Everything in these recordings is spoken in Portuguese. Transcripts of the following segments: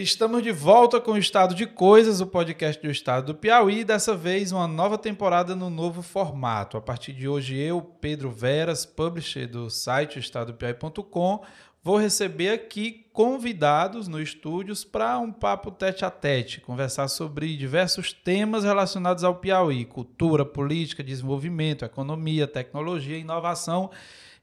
Estamos de volta com o Estado de Coisas, o podcast do Estado do Piauí. Dessa vez, uma nova temporada no novo formato. A partir de hoje, eu, Pedro Veras, publisher do site estadopiauí.com, vou receber aqui convidados no estúdios para um papo tete a tete, conversar sobre diversos temas relacionados ao Piauí: cultura, política, desenvolvimento, economia, tecnologia, inovação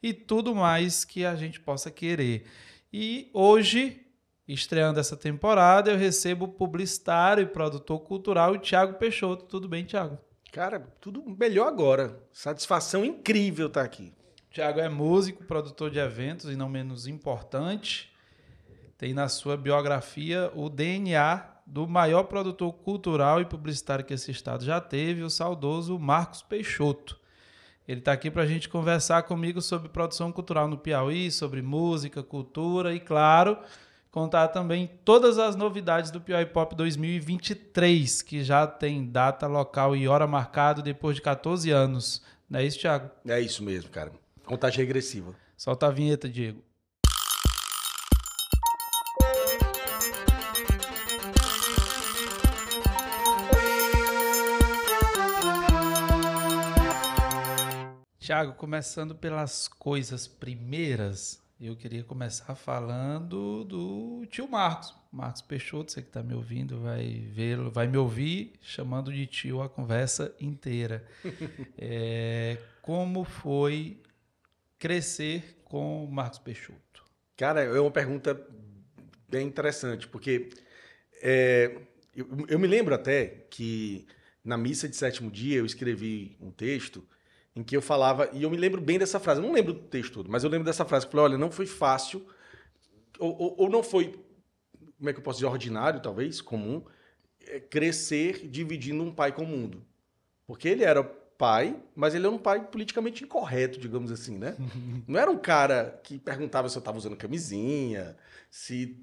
e tudo mais que a gente possa querer. E hoje Estreando essa temporada, eu recebo o publicitário e produtor cultural o Thiago Peixoto. Tudo bem, Thiago? Cara, tudo melhor agora. Satisfação incrível estar tá aqui. Thiago é músico, produtor de eventos e não menos importante. Tem na sua biografia o DNA do maior produtor cultural e publicitário que esse estado já teve, o saudoso Marcos Peixoto. Ele está aqui para a gente conversar comigo sobre produção cultural no Piauí, sobre música, cultura e, claro, contar também todas as novidades do Piauí Pop 2023, que já tem data, local e hora marcado depois de 14 anos. Não é isso, Thiago? É isso mesmo, cara. Contagem regressiva. Solta a vinheta, Diego. Tiago, começando pelas coisas primeiras, eu queria começar falando do tio Marcos. Marcos Peixoto, você que está me ouvindo, vai ver, vai me ouvir chamando de tio a conversa inteira. é, como foi crescer com o Marcos Peixoto? Cara, é uma pergunta bem interessante, porque é, eu, eu me lembro até que na missa de sétimo dia eu escrevi um texto em que eu falava, e eu me lembro bem dessa frase, eu não lembro do texto todo, mas eu lembro dessa frase, que eu falei, olha, não foi fácil, ou, ou, ou, não foi, como é que eu posso dizer, ordinário, talvez, comum, é crescer dividindo um pai com o mundo. Porque ele era pai, mas ele era um pai politicamente incorreto, digamos assim, né? Não era um cara que perguntava se eu estava usando camisinha, se...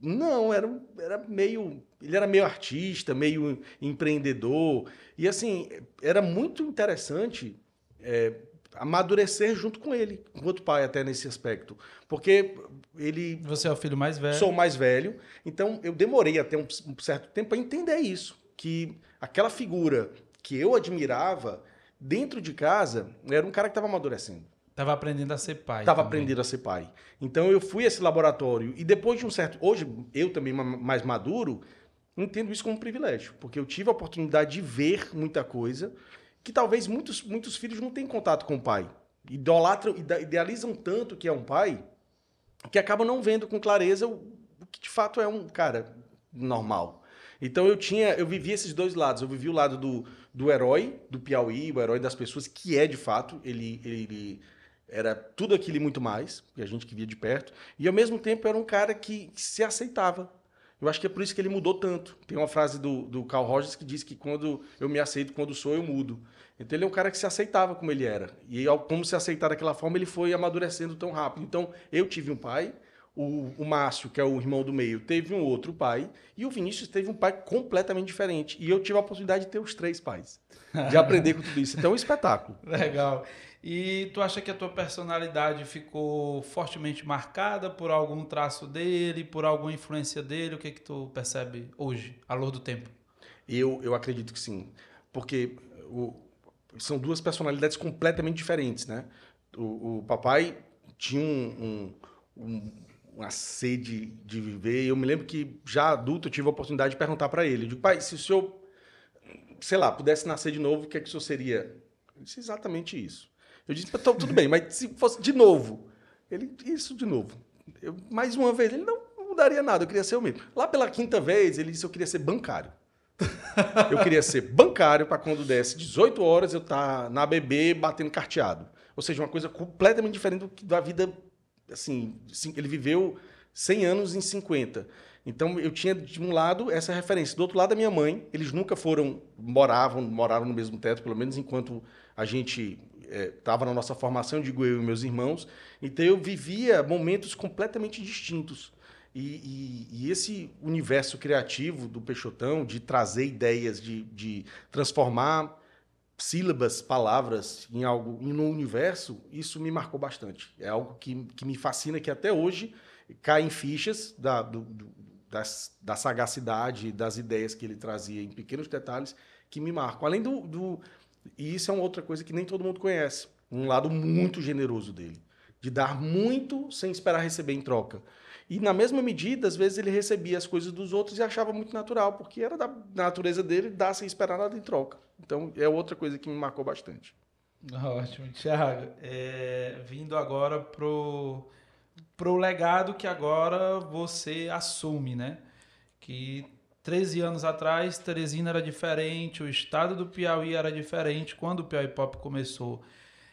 Não, era, era meio... Ele era meio artista, meio empreendedor, e assim, era muito interessante é, amadurecer junto com ele, enquanto pai até nesse aspecto. Porque ele... Você é o filho mais velho. Sou o mais velho. Então, eu demorei até um, um certo tempo para entender isso. Que aquela figura que eu admirava, dentro de casa, era um cara que estava amadurecendo. Estava aprendendo a ser pai. Estava aprendendo a ser pai. Então, eu fui a esse laboratório. E depois de um certo... Hoje, eu também mais maduro, entendo isso como um privilégio. Porque eu tive a oportunidade de ver muita coisa que talvez muitos, muitos filhos não têm contato com o pai. Idolatram, idealizam tanto que é um pai, que acabam não vendo com clareza o, o que de fato é um cara normal. Então eu tinha, eu vivi esses dois lados. Eu vivi o lado do, do herói do Piauí, o herói das pessoas, que é de fato, ele, ele era tudo aquilo e muito mais, e a gente que via de perto. E ao mesmo tempo era um cara que se aceitava. Eu acho que é por isso que ele mudou tanto. Tem uma frase do, do Carl Rogers que diz que quando eu me aceito, quando sou, eu mudo. Então ele é um cara que se aceitava como ele era. E ao, como se aceitar daquela forma, ele foi amadurecendo tão rápido. Então eu tive um pai, o, o Márcio, que é o irmão do meio, teve um outro pai, e o Vinícius teve um pai completamente diferente. E eu tive a oportunidade de ter os três pais, de aprender com tudo isso. Então é um espetáculo. Legal. E tu acha que a tua personalidade ficou fortemente marcada por algum traço dele, por alguma influência dele? O que é que tu percebe hoje, à luz do tempo? Eu, eu acredito que sim. Porque o, são duas personalidades completamente diferentes, né? O, o papai tinha um, um, um, uma sede de viver. Eu me lembro que já adulto eu tive a oportunidade de perguntar para ele, digo, pai, se o senhor, sei lá, pudesse nascer de novo, o que é que o senhor seria? Ele disse exatamente isso. Eu disse, tudo bem, mas se fosse de novo, ele, isso de novo. Eu, mais uma vez, ele não mudaria nada, eu queria ser o mesmo. Lá pela quinta vez, ele disse, eu queria ser bancário. eu queria ser bancário para quando desse 18 horas eu estar tá na BB batendo carteado. Ou seja, uma coisa completamente diferente do que da vida. Assim, ele viveu 100 anos em 50. Então eu tinha de um lado essa referência, do outro lado a minha mãe, eles nunca foram moravam moraram no mesmo teto, pelo menos enquanto a gente estava é, na nossa formação, digo eu e meus irmãos. Então eu vivia momentos completamente distintos. E, e, e, esse universo criativo do Peixotão, de trazer ideias, de, de transformar sílabas, palavras em algo, em um universo, isso me marcou bastante. É algo que, que me fascina, que até hoje cai em fichas da, do, do, das, da sagacidade, das ideias que ele trazia em pequenos detalhes que me marcam. Além do, do. E isso é uma outra coisa que nem todo mundo conhece. Um lado muito generoso dele. De dar muito sem esperar receber em troca. E na mesma medida, às vezes ele recebia as coisas dos outros e achava muito natural, porque era da natureza dele dar sem esperar nada em troca. Então é outra coisa que me marcou bastante. Ótimo, Thiago. É, vindo agora pro pro legado que agora você assume, né? Que 13 anos atrás, Teresina era diferente, o estado do Piauí era diferente quando o Piauí Pop começou.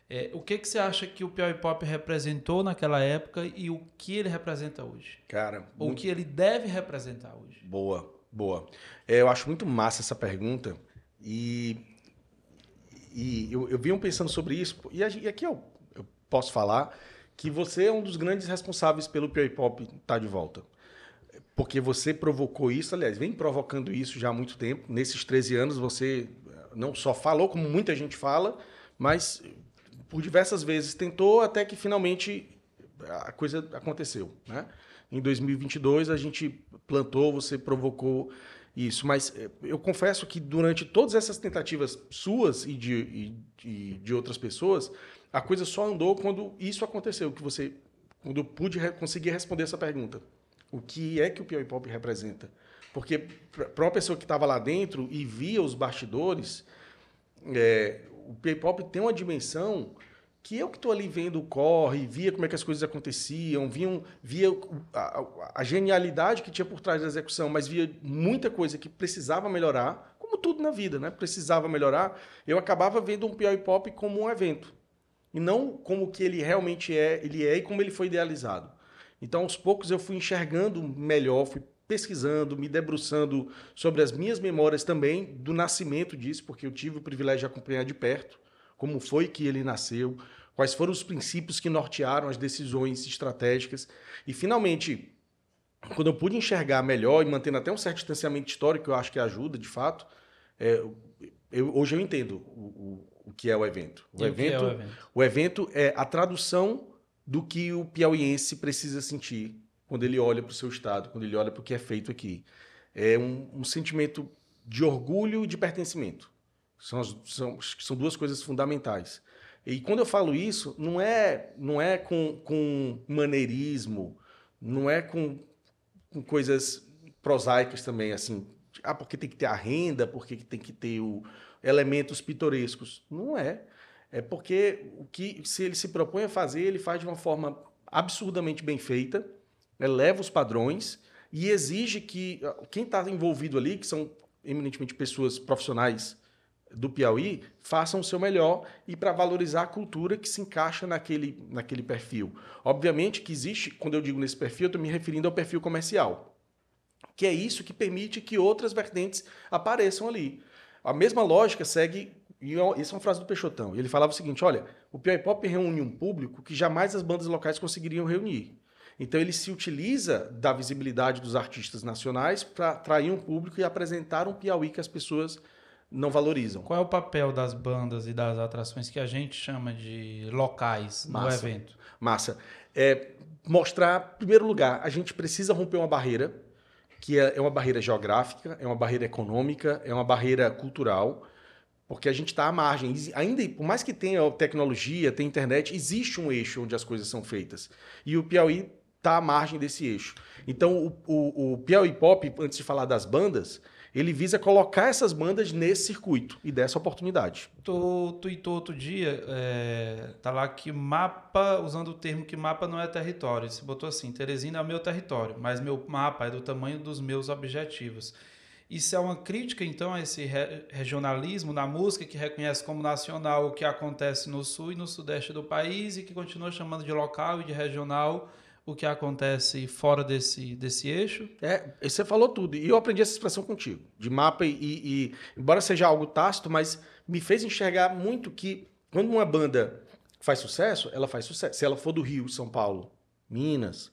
É, o que, que você acha que o Piauí Pop representou naquela época e o que ele representa hoje? Cara, o muito... que ele deve representar hoje? Boa, boa. É, eu acho muito massa essa pergunta e, e eu, eu venho pensando sobre isso e, e aqui eu, eu posso falar que você é um dos grandes responsáveis pelo Piauí Pop estar tá de volta. Porque você provocou isso, aliás, vem provocando isso já há muito tempo. Nesses 13 anos você não só falou, como muita gente fala, mas por diversas vezes tentou até que finalmente a coisa aconteceu, né? Em 2022 a gente plantou, você provocou isso, mas eh, eu confesso que durante todas essas tentativas suas e de, e, de outras pessoas, a coisa só andou quando isso aconteceu, que você quando eu pude conseguir responder essa pergunta. O que é que o Piauí Pop representa? Porque para uma pessoa que estava lá dentro e via os bastidores, é, o P-pop tem uma dimensão que eu que estou ali vendo o corre, via como é que as coisas aconteciam, via, via a, a, genialidade que tinha por trás da execução, mas via muita coisa que precisava melhorar, como tudo na vida, né? Precisava melhorar. Eu acabava vendo um Piauí Pop como um evento e não como que ele realmente é, ele é e como ele foi idealizado. Então, aos poucos eu fui enxergando melhor, fui pesquisando, me debruçando sobre as minhas memórias também do nascimento disso, porque eu tive o privilégio de acompanhar de perto como foi que ele nasceu, quais foram os princípios que nortearam as decisões estratégicas. E, finalmente, quando eu pude enxergar melhor e mantendo até um certo distanciamento histórico, eu acho que ajuda, de fato, é, eu, hoje eu entendo o, o, o, que é o evento. O evento, é o evento. o evento é a tradução do que o piauiense precisa sentir quando ele olha para o seu estado, quando ele olha para o que é feito aqui. É um, um sentimento de orgulho e de pertencimento. São, as, são, são duas coisas fundamentais. E quando eu falo isso, não é, não é com, com maneirismo, não é com, com coisas prosaicas também, assim, ah, porque tem que ter a renda, porque tem que ter o, elementos pitorescos. Não é. É porque o que se ele se propõe a fazer, ele faz de uma forma absurdamente bem feita, eleva os padrões e exige que ah, quem está envolvido ali, que são eminentemente pessoas profissionais do Piauí, façam o seu melhor e para valorizar a cultura que se encaixa naquele, naquele perfil. Obviamente que existe, quando eu digo nesse perfil, eu estou me referindo ao perfil comercial, que é isso que permite que outras vertentes apareçam ali. A mesma lógica segue e isso é uma frase do Peixotão. Ele falava o seguinte: olha, o Piauí Pop reúne um público que jamais as bandas locais conseguiriam reunir. Então ele se utiliza da visibilidade dos artistas nacionais para atrair um público e apresentar um Piauí que as pessoas não valorizam. Qual é o papel das bandas e das atrações que a gente chama de locais Massa. no evento? Massa. É mostrar, em primeiro lugar, a gente precisa romper uma barreira que é, é uma barreira geográfica, é uma barreira econômica, é uma barreira cultural, porque a gente está à margem. Ainda, por mais que tenha tecnologia, tenha internet, existe um eixo onde as coisas são feitas. E o Piauí está à margem desse eixo. Então, o, o, o Piauí Pop, antes de falar das bandas, ele visa colocar essas bandas nesse circuito e dessa oportunidade. Tu tweetou outro dia, é, tá lá que mapa, usando o termo que mapa não é território. Você botou assim, Teresina é o meu território, mas meu mapa é do tamanho dos meus objetivos. Isso é uma crítica, então, a esse re regionalismo na música que reconhece como nacional o que acontece no sul e no sudeste do país e que continua chamando de local e de regional o que acontece fora desse, desse eixo. É, você falou tudo. E eu aprendi essa expressão contigo, de mapa, e, e, embora seja algo tácito, mas me fez enxergar muito que quando uma banda faz sucesso, ela faz sucesso. Se ela for do Rio, São Paulo, Minas,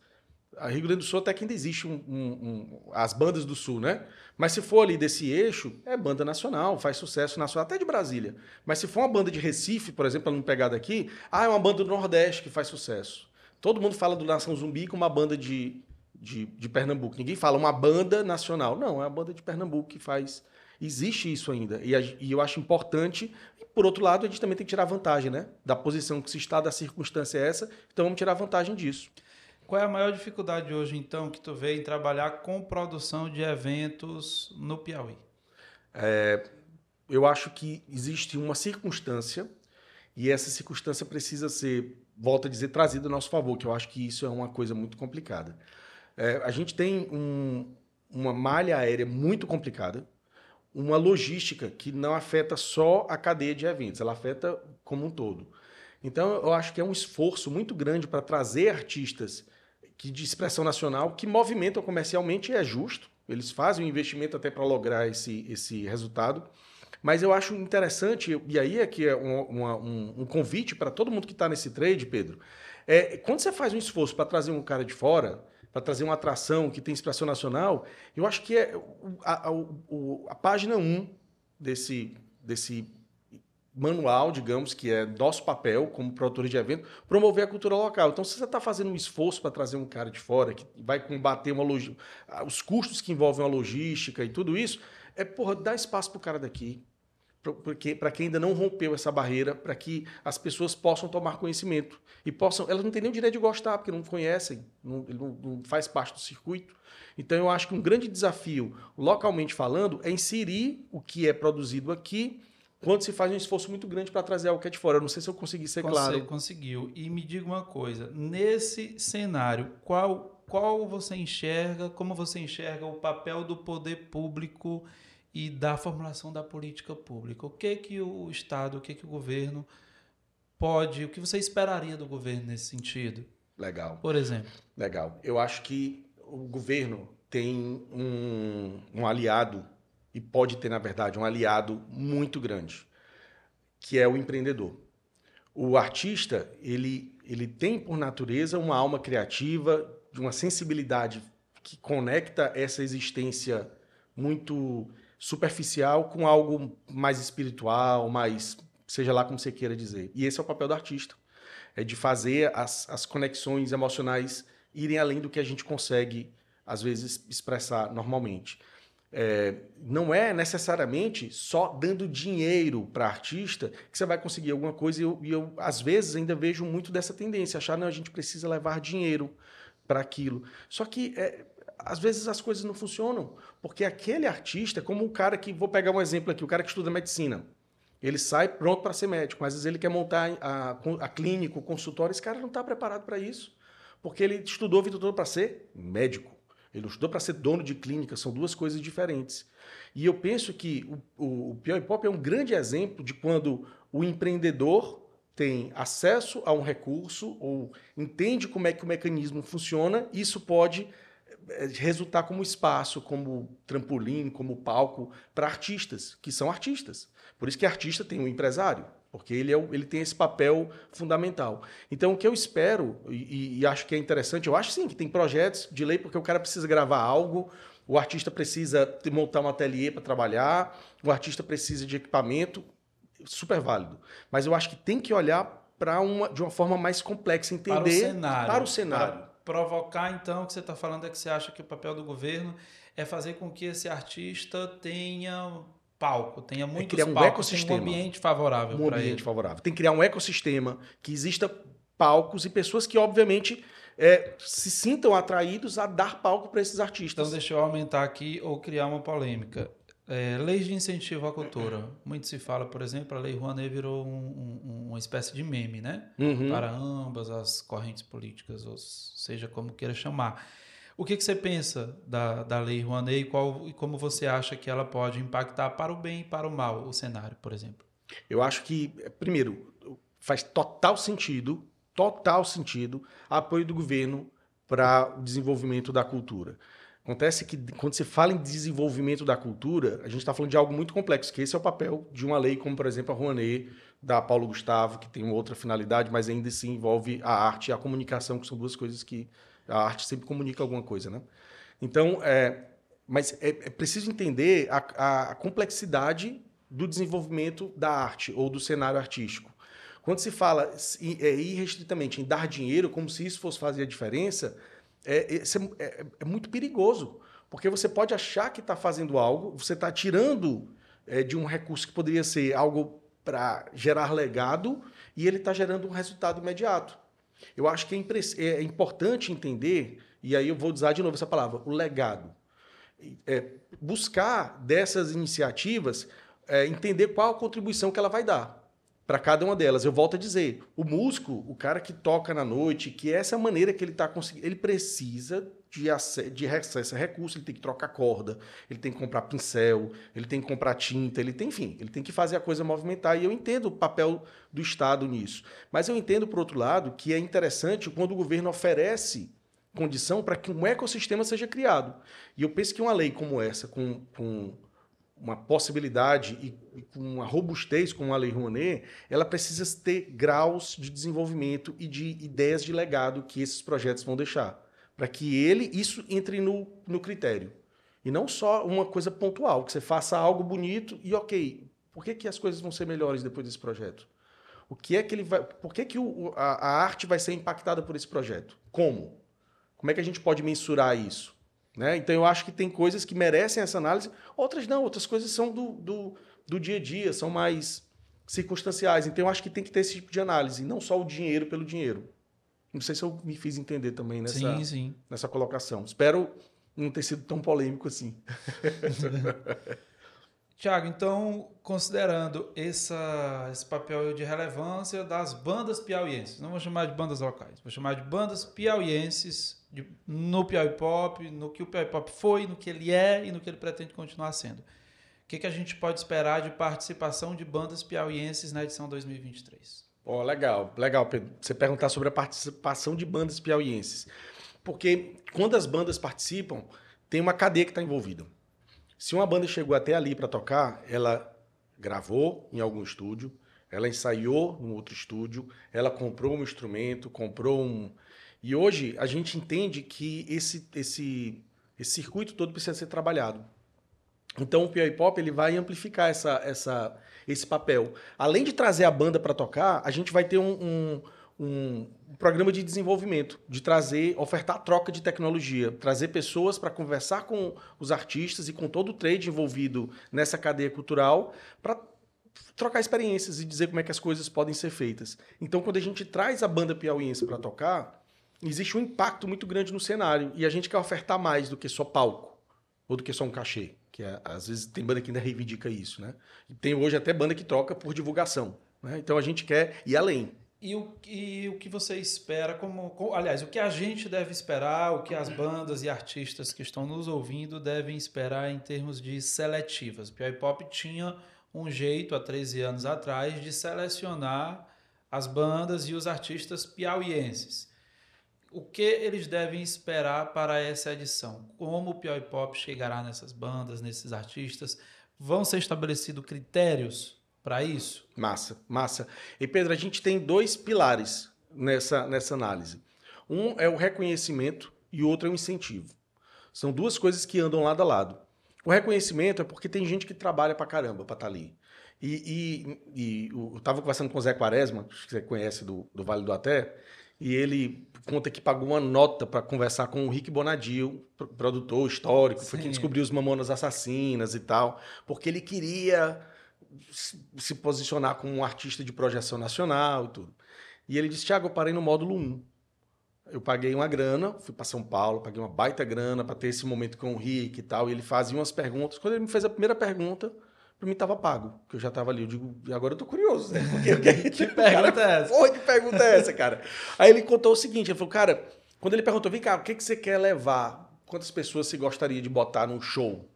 a Rio Grande do Sul até que ainda existe um, um, um, as bandas do Sul, né? Mas se for ali desse eixo, é banda nacional, faz sucesso nacional, até de Brasília. Mas se for uma banda de Recife, por exemplo, não pegar daqui, ah, é uma banda do Nordeste que faz sucesso. Todo mundo fala do Nação Zumbi como uma banda de, de, de Pernambuco. Ninguém fala uma banda nacional. Não, é a banda de Pernambuco que faz. Existe isso ainda. E, a, e eu acho importante. Por outro lado, a gente também tem que tirar vantagem, né? Da posição que se está, da circunstância é essa. Então vamos tirar vantagem disso. Qual é a maior dificuldade hoje, então, que tu vê em trabalhar com produção de eventos no Piauí? É, eu acho que existe uma circunstância e essa circunstância precisa ser, volto a dizer, trazida a nosso favor, que eu acho que isso é uma coisa muito complicada. É, a gente tem um, uma malha aérea muito complicada, uma logística que não afeta só a cadeia de eventos, ela afeta como um todo. Então, eu acho que é um esforço muito grande para trazer artistas que de expressão nacional que movimentam comercialmente é justo. Eles fazem um investimento até para lograr esse, esse resultado. Mas eu acho interessante, e aí é que é um, uma, um, um convite para todo mundo que está nesse trade, Pedro. É, quando você faz um esforço para trazer um cara de fora, para trazer uma atração que tem expressão nacional, eu acho que é a, a, a página 1 um desse, desse manual, digamos, que é nosso papel como produtores de evento, promover a cultura local. Então, se você está fazendo um esforço para trazer um cara de fora, que vai combater uma log... os custos que envolvem a logística e tudo isso, é, porra, dar espaço para o cara daqui, para quem ainda não rompeu essa barreira, para que as pessoas possam tomar conhecimento e possam, elas não têm nem o direito de gostar porque não conhecem, não, não, não, faz parte do circuito. Então eu acho que um grande desafio, localmente falando, é inserir o que é produzido aqui quando se faz um esforço muito grande para trazer algo que é de fora. Eu não sei se eu consegui ser Conse claro. Conseguiu. E me diga uma coisa, nesse cenário, qual qual você enxerga, como você enxerga o papel do poder público e da formulação da política pública? O que que o Estado, o que que o governo pode, o que você esperaria do governo nesse sentido? Legal. Por exemplo. Legal. Eu acho que o governo tem um, um aliado e pode ter, na verdade, um aliado muito grande, que é o empreendedor. O artista, ele, ele tem por natureza uma alma criativa, de uma sensibilidade que conecta essa existência muito superficial com algo mais espiritual, mais seja lá como você queira dizer. E esse é o papel do artista, é de fazer as, as conexões emocionais irem além do que a gente consegue às vezes expressar normalmente é, não é necessariamente só dando dinheiro para artista que você vai conseguir alguma coisa. E eu, e eu, às vezes, ainda vejo muito dessa tendência, achar que a gente precisa levar dinheiro para aquilo. Só que, é, às vezes, as coisas não funcionam, porque aquele artista, como o cara que, vou pegar um exemplo aqui, o cara que estuda medicina, ele sai pronto para ser médico, mas às vezes ele quer montar a, a clínica, o consultório, esse cara não está preparado para isso, porque ele estudou a vida toda para ser médico. Ele estudou para ser dono de clínica, são duas coisas diferentes. E eu penso que o, o, o Pop é um grande exemplo de quando o empreendedor tem acesso a um recurso ou entende como é que o mecanismo funciona, isso pode eh, resultar como espaço, como trampolim, como palco para artistas, que são artistas. Por isso que artista tem um empresário porque ele, é, ele tem esse papel fundamental. Então, o que eu espero, e, e, acho que é interessante, eu acho sim que tem projetos de lei, porque o cara precisa gravar algo, o artista precisa montar um ateliê para trabalhar, o artista precisa de equipamento, super válido. Mas eu acho que tem que olhar para uma de uma forma mais complexa, entender para o cenário. Para o cenário. Para provocar, então, o que você está falando é que você acha que o papel do governo é fazer com que esse artista tenha palco, tenha muitos é criar um palcos, ecossistema, um ambiente favorável um ambiente ele. favorável. Tem que criar um ecossistema que exista palcos e pessoas que obviamente é, se sintam atraídos a dar palco para esses artistas. Então deixa eu aumentar aqui ou criar uma polêmica. É, leis de incentivo à cultura. Muito se fala, por exemplo, a Lei Rouanet virou um, um, uma espécie de meme, né? Uhum. Para ambas as correntes políticas, ou seja como queira chamar. O que, que você pensa da, da Lei Rouanet e, qual, e como você acha que ela pode impactar para o bem e para o mal o cenário, por exemplo? Eu acho que, primeiro, faz total sentido, total sentido, apoio do governo para o desenvolvimento da cultura. Acontece que quando se fala em desenvolvimento da cultura, a gente está falando de algo muito complexo, que esse é o papel de uma lei como, por exemplo, a Rouanet, da Paulo Gustavo, que tem outra finalidade, mas ainda assim envolve a arte e a comunicação, que são duas coisas que a arte sempre comunica alguma coisa, né? Então, é, mas é, é preciso entender a, a, complexidade do desenvolvimento da arte ou do cenário artístico. Quando se fala é, irrestritamente em dar dinheiro, como se isso fosse fazer a diferença, é, é, é, é muito perigoso. Porque você pode achar que está fazendo algo, você está tirando é, de um recurso que poderia ser algo para gerar legado e ele está gerando um resultado imediato. Eu acho que é, é, importante entender, e aí eu vou usar de novo essa palavra, o legado. É, buscar dessas iniciativas é, entender qual a contribuição que ela vai dar para cada uma delas. Eu volto a dizer, o músico, o cara que toca na noite, que essa é a maneira que ele está conseguindo, ele precisa de, de acesso a recurso, ele tem que trocar corda, ele tem que comprar pincel, ele tem que comprar tinta, ele tem, enfim, ele tem que fazer a coisa movimentar. E eu entendo o papel do Estado nisso. Mas eu entendo, por outro lado, que é interessante quando o governo oferece condição para que um ecossistema seja criado. E eu penso que uma lei como essa, com, com uma possibilidade e, com uma robustez como a Lei Rouanet, ela precisa ter graus de desenvolvimento e de ideias de legado que esses projetos vão deixar para que ele isso entre no, no critério. E não só uma coisa pontual, que você faça algo bonito e ok, por que, que as coisas vão ser melhores depois desse projeto? O que é que ele vai. Por que, que o, a, a arte vai ser impactada por esse projeto? Como? Como é que a gente pode mensurar isso? Né? Então eu acho que tem coisas que merecem essa análise, outras não, outras coisas são do, do, do dia a dia, são mais circunstanciais. Então eu acho que tem que ter esse tipo de análise, não só o dinheiro pelo dinheiro. Não sei se eu me fiz entender também nessa, sim, sim. nessa colocação. Espero não ter sido tão polêmico assim. Tiago, então, considerando essa, esse papel de relevância das bandas piauienses, não vou chamar de bandas locais, vou chamar de bandas piauienses de, no Piauí Pop, no que o Piauí Pop foi, no que ele é e no que ele pretende continuar sendo. O que, que a gente pode esperar de participação de bandas piauienses na edição 2023? Oh, legal, legal, Pedro. Você perguntar sobre a participação de bandas piauienses. Porque quando as bandas participam, tem uma cadeia que está envolvida. Se uma banda chegou até ali para tocar, ela gravou em algum estúdio, ela ensaiou em outro estúdio, ela comprou um instrumento, comprou um. E hoje a gente entende que esse, esse, esse circuito todo precisa ser trabalhado. Então o Piauí Pop ele vai amplificar essa, essa, esse papel. Além de trazer a banda para tocar, a gente vai ter um, um, um, programa de desenvolvimento, de trazer, ofertar troca de tecnologia, trazer pessoas para conversar com os artistas e com todo o trade envolvido nessa cadeia cultural para trocar experiências e dizer como é que as coisas podem ser feitas. Então, quando a gente traz a banda piauiense para tocar, existe um impacto muito grande no cenário e a gente quer ofertar mais do que só palco ou do que só um cachê que é, às vezes tem banda que ainda reivindica isso, né? E tem hoje até banda que troca por divulgação, né? Então a gente quer ir além. E o, e o que você espera, como, aliás, o que a gente deve esperar, o que as bandas e artistas que estão nos ouvindo devem esperar em termos de seletivas? Piauí Pop tinha um jeito há 13 anos atrás de selecionar as bandas e os artistas piauienses o que eles devem esperar para essa edição? Como o Piauí Pop chegará nessas bandas, nesses artistas? Vão ser estabelecidos critérios para isso? Massa, massa. E Pedro, a gente tem dois pilares nessa, nessa análise. Um é o reconhecimento e o outro é o incentivo. São duas coisas que andam lado a lado. O reconhecimento é porque tem gente que trabalha para caramba para estar tá ali. E, e, e eu estava conversando com o Zé Quaresma, que você conhece do, do Vale do Até, e ele conta que pagou uma nota para conversar com o Rick Bonadio, produtor histórico, Sim. foi quem descobriu os Mamonas Assassinas e tal, porque ele queria se posicionar como um artista de projeção nacional e tudo. E ele disse: Tiago, eu parei no módulo 1. Eu paguei uma grana, fui para São Paulo, paguei uma baita grana para ter esse momento com o Rick e tal. E ele fazia umas perguntas. Quando ele me fez a primeira pergunta, para mim estava pago, que eu já estava ali. Eu digo, e agora eu tô curioso, né? Porque, que, que pergunta cara, é essa? Oi, que pergunta é essa, cara? Aí ele contou o seguinte: ele falou, cara, quando ele perguntou, vem cá, o que, que você quer levar? Quantas pessoas você gostaria de botar num show?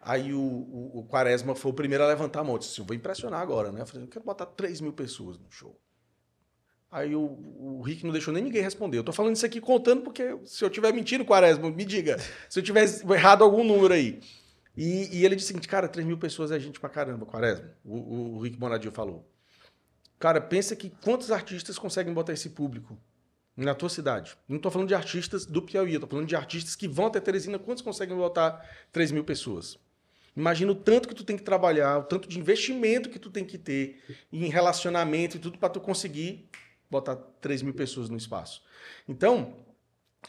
Aí o, o, o Quaresma foi o primeiro a levantar a mão. Eu disse, vou impressionar agora, né? Eu falei, eu quero botar 3 mil pessoas no show. Aí o, o Rick não deixou nem ninguém responder. Eu tô falando isso aqui contando porque se eu tiver mentindo, Quaresma, me diga. Se eu tiver errado algum número aí. E, e ele disse o seguinte, cara, 3 mil pessoas é gente pra caramba, Quaresma. O, o, o Rick Bonadio falou. Cara, pensa que quantos artistas conseguem botar esse público na tua cidade? Não estou falando de artistas do Piauí, estou falando de artistas que vão até Teresina, quantos conseguem botar 3 mil pessoas? Imagina o tanto que tu tem que trabalhar, o tanto de investimento que tu tem que ter em relacionamento e tudo para tu conseguir botar 3 mil pessoas no espaço. Então,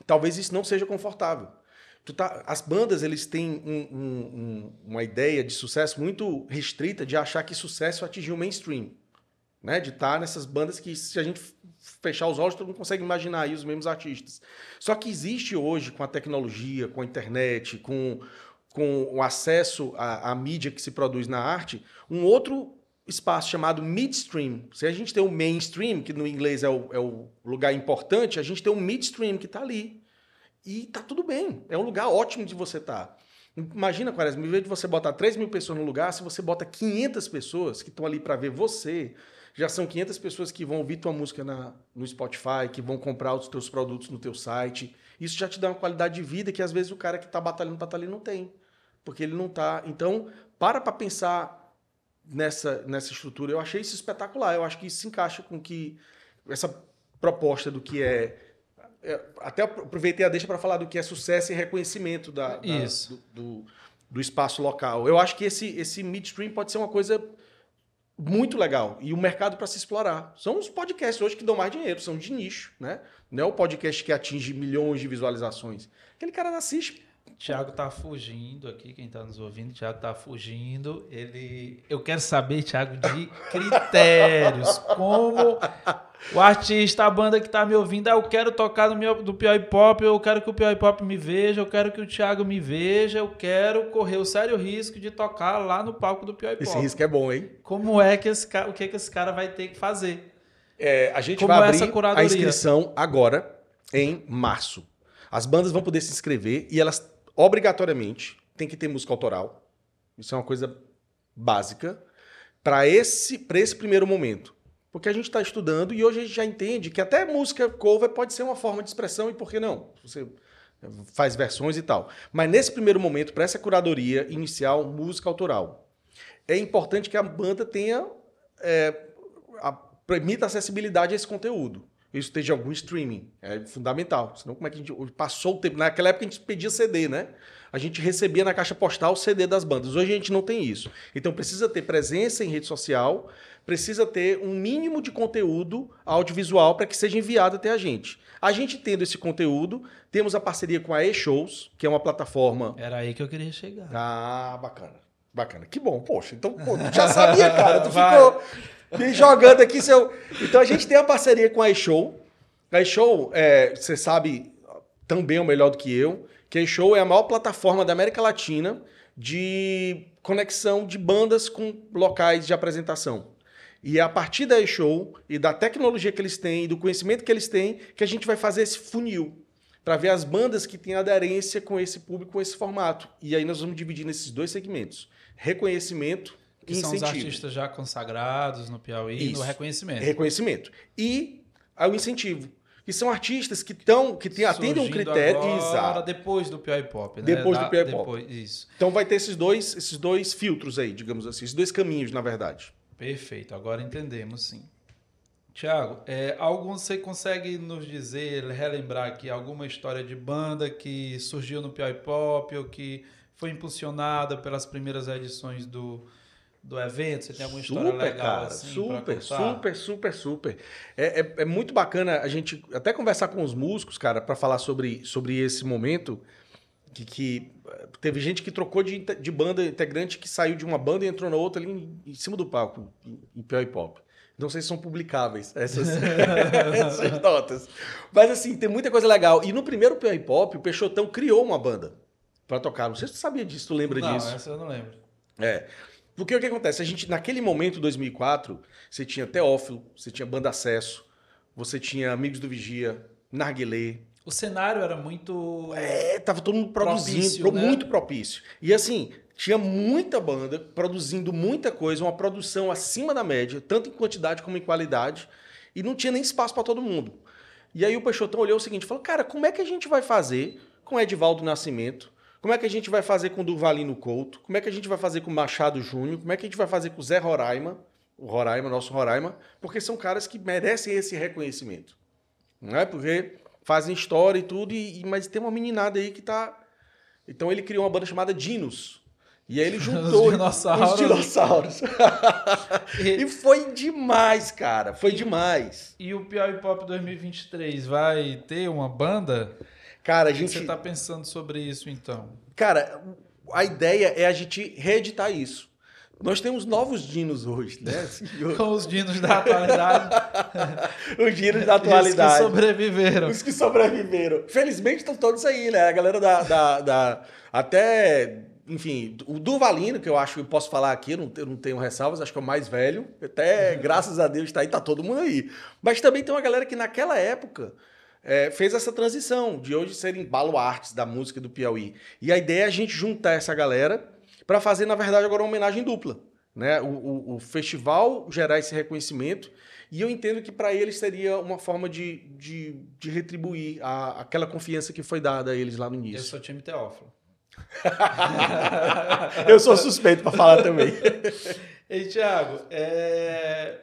talvez isso não seja confortável. Tá, as bandas eles têm um, um, uma ideia de sucesso muito restrita de achar que sucesso atingiu o mainstream. Né? De estar tá nessas bandas que, se a gente fechar os olhos, todo mundo consegue imaginar aí os mesmos artistas. Só que existe hoje, com a tecnologia, com a internet, com, com o acesso à, à mídia que se produz na arte, um outro espaço chamado midstream. Se a gente tem o mainstream, que no inglês é o, é o lugar importante, a gente tem o midstream que está ali. E tá tudo bem. É um lugar ótimo de você estar. Tá. Imagina, Quaresma, em vez de você botar 3 mil pessoas no lugar, se você bota 500 pessoas que estão ali para ver você, já são 500 pessoas que vão ouvir tua música na, no Spotify, que vão comprar os teus produtos no teu site. Isso já te dá uma qualidade de vida que às vezes o cara que está batalhando para estar tá ali não tem. Porque ele não está. Então, para para pensar nessa, nessa estrutura. Eu achei isso espetacular. Eu acho que isso se encaixa com que essa proposta do que é. É até aproveitei a deixa para falar do que é sucesso e reconhecimento da, da do, do, do, espaço local. Eu acho que esse, esse midstream pode ser uma coisa muito legal e o um mercado para se explorar. São os podcasts hoje que dão mais dinheiro, são de nicho, né? Não é o podcast que atinge milhões de visualizações. Aquele cara assiste Tiago tá fugindo aqui, quem tá nos ouvindo, Tiago tá fugindo. Ele, eu quero saber, Tiago, de critérios, como o artista, a banda que tá me ouvindo, ah, eu quero tocar no meu do Pior Pop, eu quero que o Pior Pop me veja, eu quero que o Tiago me veja, eu quero correr o sério risco de tocar lá no palco do Pior Pop. Esse risco é bom, hein? Como é que esse o que que esse cara vai ter que fazer? É, a gente como vai abrir a inscrição agora em março. As bandas vão poder se inscrever e elas obrigatoriamente tem que ter música autoral. Isso é uma coisa básica para esse, esse primeiro momento. Porque a gente está estudando e hoje a gente já entende que até música cover pode ser uma forma de expressão e por que não? Você faz versões e tal. Mas nesse primeiro momento, para essa curadoria inicial, música autoral, é importante que a banda tenha. É, a, permita acessibilidade a esse conteúdo isso esteja algum streaming. É fundamental. Senão, como é que a gente. Passou o tempo. Naquela época a gente pedia CD, né? A gente recebia na caixa postal o CD das bandas. Hoje a gente não tem isso. Então precisa ter presença em rede social, precisa ter um mínimo de conteúdo audiovisual para que seja enviado até a gente. A gente tendo esse conteúdo, temos a parceria com a E-Shows, que é uma plataforma. Era aí que eu queria chegar. Ah, bacana. Bacana. Que bom, poxa. Então, pô, tu já sabia, cara. Tu ficou. Vem jogando aqui seu. Então a gente tem a parceria com a iShow. A iShow, é, você sabe também o melhor do que eu, que a iShow é a maior plataforma da América Latina de conexão de bandas com locais de apresentação. E é a partir da iShow e da tecnologia que eles têm e do conhecimento que eles têm que a gente vai fazer esse funil para ver as bandas que têm aderência com esse público, com esse formato. E aí nós vamos dividir nesses dois segmentos: reconhecimento que incentivo. são os artistas já consagrados no Piauí, Isso. no reconhecimento. Reconhecimento. E o incentivo. Que são artistas que estão, que tem, atendem um critério. Agora, exato. depois do Piauí Pop, né? Depois da, do Piauí Pop. Isso. Então vai ter esses dois, esses dois filtros aí, digamos assim, esses dois caminhos, na verdade. Perfeito, agora entendemos sim. Tiago, é, algum você consegue nos dizer, relembrar aqui alguma história de banda que surgiu no Piauí Pop ou que foi impulsionada pelas primeiras edições do, do evento? Você tem alguma super, história legal cara, assim? Super, super, super, super. É, é, é, muito bacana a gente até conversar com os músicos, cara, para falar sobre, sobre esse momento. Que, que teve gente que trocou de, de banda integrante que saiu de uma banda e entrou na outra ali em, em cima do palco, em, em Pior Pop. Não sei se são publicáveis essas, essas notas. Mas assim, tem muita coisa legal. E no primeiro Pior Pop, o Peixotão criou uma banda para tocar. Não sei se tu sabia disso, tu lembra não, disso? Não, essa eu não lembro. É. Porque o que acontece? A gente, naquele momento, 2004, você tinha Teófilo, você tinha Banda Acesso, você tinha Amigos do Vigia, Narguilé. O cenário era muito. É, tava todo mundo produzindo, propício, né? muito propício. E assim, tinha muita banda produzindo muita coisa, uma produção acima da média, tanto em quantidade como em qualidade, e não tinha nem espaço para todo mundo. E aí o Peixotão olhou o seguinte, falou: "Cara, como é que a gente vai fazer com Edivaldo Nascimento, como é que a gente vai fazer com o Durvalino Couto? Como é que a gente vai fazer com o Machado Júnior? Como é que a gente vai fazer com o Zé Roraima? O Roraima, nosso Roraima, porque são caras que merecem esse reconhecimento. Não é? Porque fazem história e tudo, e, mas tem uma meninada aí que tá. Então ele criou uma banda chamada Dinos. E aí ele juntou os dinossauros. Os dinossauros. e... foi demais, cara. Foi demais. E o Piauí Pop 2023 vai ter uma banda? Cara, a O que gente. você está pensando sobre isso, então? Cara, a ideia é a gente reeditar isso. Nós temos novos dinos hoje, né? Com os dinos da atualidade. Os dinos da Os que atualidade. sobreviveram. Os que sobreviveram. Felizmente estão todos aí, né? A galera da. da, da- até. Enfim, o Durvalino, que eu acho que eu posso falar aqui, eu não, eu não tenho ressalvas, acho que é o mais velho. Até, graças a Deus, tá aí, tá todo mundo aí. Mas também tem uma galera que naquela época é, fez essa transição de hoje serem baluartes da música do Piauí. E a ideia é a gente juntar essa galera para fazer, na verdade, agora uma homenagem dupla. Né? O, o- o festival gerar esse reconhecimento. E eu entendo que para eles seria uma forma de, de, de retribuir a- aquela confiança que foi dada a eles lá no Eu início. sou time Teófilo. Eu sou suspeito para falar também. Ei, Thiago, é,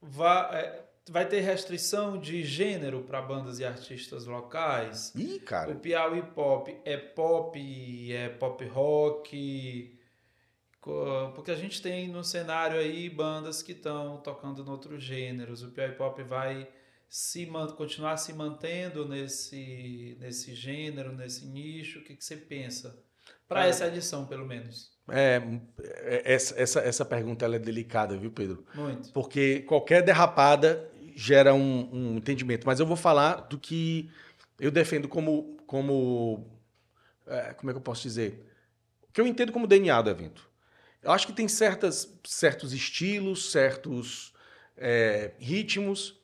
va- é, vai ter restrição de gênero para bandas e artistas locais? Ih, O cara. Piauí Pop é pop, é pop rock? Porque a gente tem no cenário aí bandas que estão tocando em outros gêneros. O Piauí Pop vai se continuar se mantendo nesse, nesse gênero, nesse nicho? O que, que você pensa? Para Ah. essa edição, pelo menos. É, é, essa, essa, essa pergunta ela é delicada, viu, Pedro? Muito. Porque qualquer derrapada gera um, um entendimento. Mas eu vou falar do que eu defendo como. como é, como é que eu posso dizer? O que eu entendo como DNA do evento. Eu acho que tem certas, certos estilos, certos é, ritmos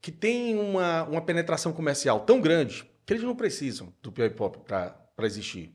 que têm uma, uma penetração comercial tão grande que eles não precisam do Piauí Pop para existir.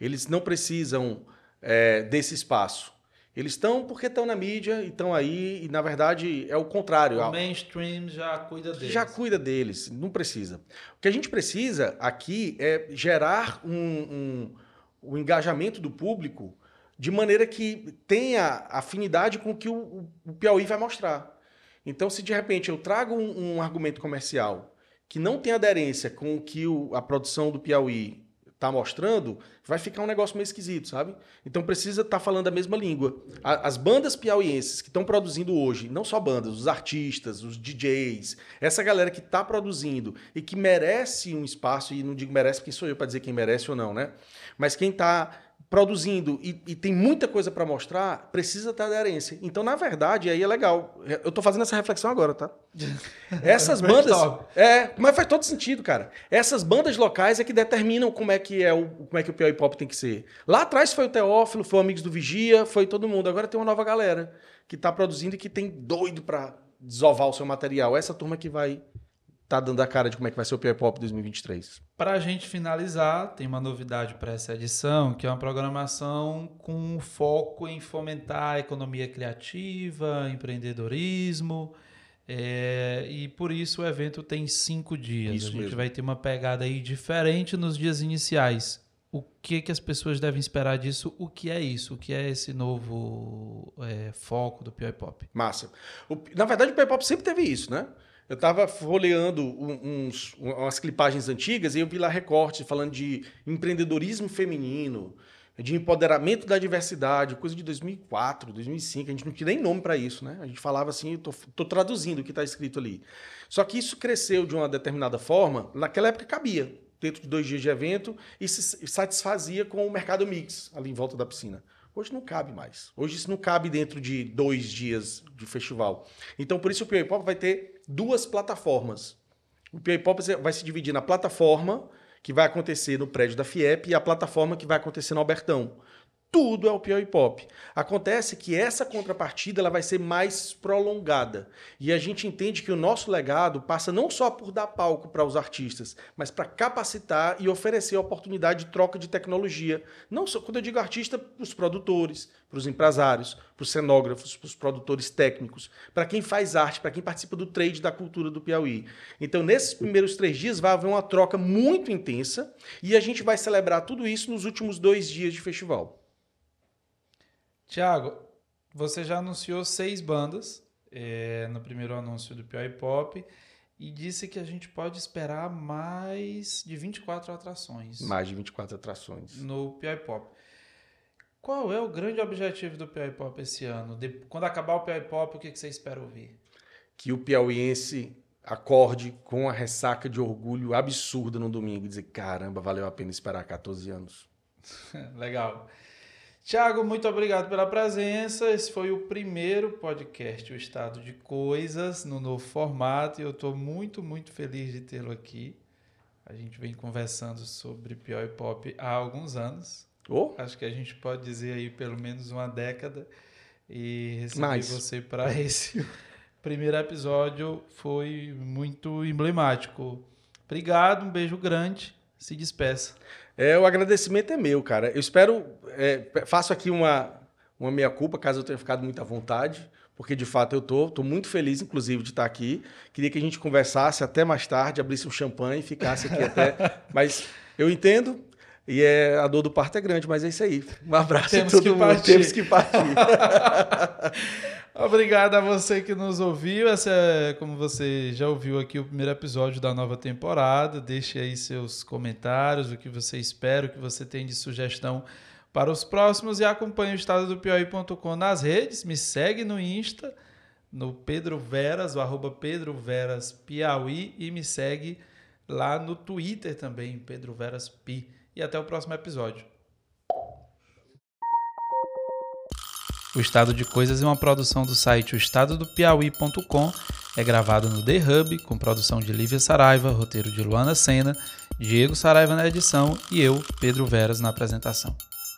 Eles não precisam é, desse espaço. Eles estão porque estão na mídia e estão aí, e na verdade é o contrário. O mainstream já cuida deles. Já cuida deles, não precisa. O que a gente precisa aqui é gerar um, um, um engajamento do público de maneira que tenha afinidade com o que o, o Piauí vai mostrar. Então, se de repente eu trago um, um argumento comercial que não tem aderência com o que o- a produção do Piauí está mostrando, vai ficar um negócio meio esquisito, sabe? Então precisa estar falando a mesma língua. A- As bandas piauienses que estão produzindo hoje, não só bandas, os artistas, os DJs, essa galera que está produzindo e que merece um espaço, e não digo merece porque sou eu para dizer quem merece ou não, né? Mas quem está produzindo e, e tem muita coisa para mostrar, precisa ter aderência. Então, na verdade, aí é legal. Eu tô fazendo essa reflexão agora, tá? Essas bandas. É, mas faz todo sentido, cara. Essas bandas locais é que determinam como é que é o, como é que o Piauí Pop tem que ser. Lá atrás foi o Teófilo, foi o Amigos do Vigia, foi todo mundo. Agora tem uma nova galera que tá produzindo e que tem doido para desovar o seu material. Essa turma que vai tá dando a cara de como é que vai ser o Piauí Pop 2023. Para a gente finalizar, tem uma novidade para essa edição, que é uma programação com foco em fomentar a economia criativa, empreendedorismo. é, e por isso o evento tem cinco dias. Isso a gente mesmo. vai ter uma pegada aí diferente nos dias iniciais. O que, que as pessoas devem esperar disso? O que é isso? O que é esse novo é, foco do Piauí Pop? Massa. O- na verdade, o Piauí Pop sempre teve isso, né? Eu tava folheando uns, umas clipagens antigas e eu vi lá recortes falando de empreendedorismo feminino, de empoderamento da diversidade, coisa de 2004, 2005. A gente não tinha nem nome para isso, né? A gente falava assim, eu tô, tô traduzindo o que está escrito ali. Só que isso cresceu de uma determinada forma, naquela época cabia, dentro de dois dias de evento, e se satisfazia com o mercado mix ali em volta da piscina. Hoje não cabe mais. Hoje isso não cabe dentro de dois dias de festival. Então, por isso o Piauí Pop vai ter duas plataformas. O Piauí Pop vai se dividir na plataforma que vai acontecer no prédio da FIEP e a plataforma que vai acontecer no Albertão. Tudo é o Piauí Pop. Acontece que essa contrapartida ela vai ser mais prolongada. E a gente entende que o nosso legado passa não só por dar palco para os artistas, mas para capacitar e oferecer a oportunidade de troca de tecnologia. Não só quando eu digo artista, para os produtores, para os empresários, para os cenógrafos, para os produtores técnicos, para quem faz arte, para quem participa do trade da cultura do Piauí. Então, nesses primeiros três dias, vai haver uma troca muito intensa e a gente vai celebrar tudo isso nos últimos dois dias de festival. Tiago, você já anunciou seis bandas é, no primeiro anúncio do Piauí Pop e disse que a gente pode esperar mais de 24 atrações Mais de 24 atrações. no Piauí Pop. Qual é o grande objetivo do Piauí Pop esse ano? De- quando acabar o Piauí Pop, o que, que você espera ouvir? Que o piauiense acorde com a ressaca de orgulho absurda no domingo e dizer: caramba, valeu a pena esperar 14 anos. Legal. Tiago, muito obrigado pela presença. Esse foi o primeiro podcast, O Estado de Coisas, no novo formato, e eu estou muito, muito feliz de tê-lo aqui. A gente vem conversando sobre Pior e Pop há alguns anos. Oh? Acho que a gente pode dizer aí pelo menos uma década. E receber Mais. você para esse primeiro episódio foi muito emblemático. Obrigado, um beijo grande. Se despeça. É, o agradecimento é meu, cara. Eu espero. é, faço aqui uma, uma meia-culpa, caso eu tenha ficado muito à vontade, porque de fato eu tô, tô muito feliz, inclusive, de estar aqui. Queria que a gente conversasse até mais tarde, abrisse um champanhe e ficasse aqui até. Mas eu entendo. E é, a dor do parto é grande, mas é isso aí. Um abraço Temos a todo que mundo. partir. Temos que partir. Obrigado a você que nos ouviu. Essa é, como você já ouviu aqui, o primeiro episódio da nova temporada. Deixe aí seus comentários, o que você espera, o que você tem de sugestão para os próximos e acompanhe o estado do Piauí.com nas redes. Me segue no Insta, no Pedro Veras, o arroba Pedro Veras Piauí e me segue lá no Twitter também, Pedro Veras Pi. E até o próximo episódio. O Estado de Coisas é uma produção do site o estadodopiauí.com. É gravado no The Hub, com produção de Lívia Saraiva, roteiro de Luana Sena, Diego Saraiva na edição e eu, Pedro Veras, na apresentação.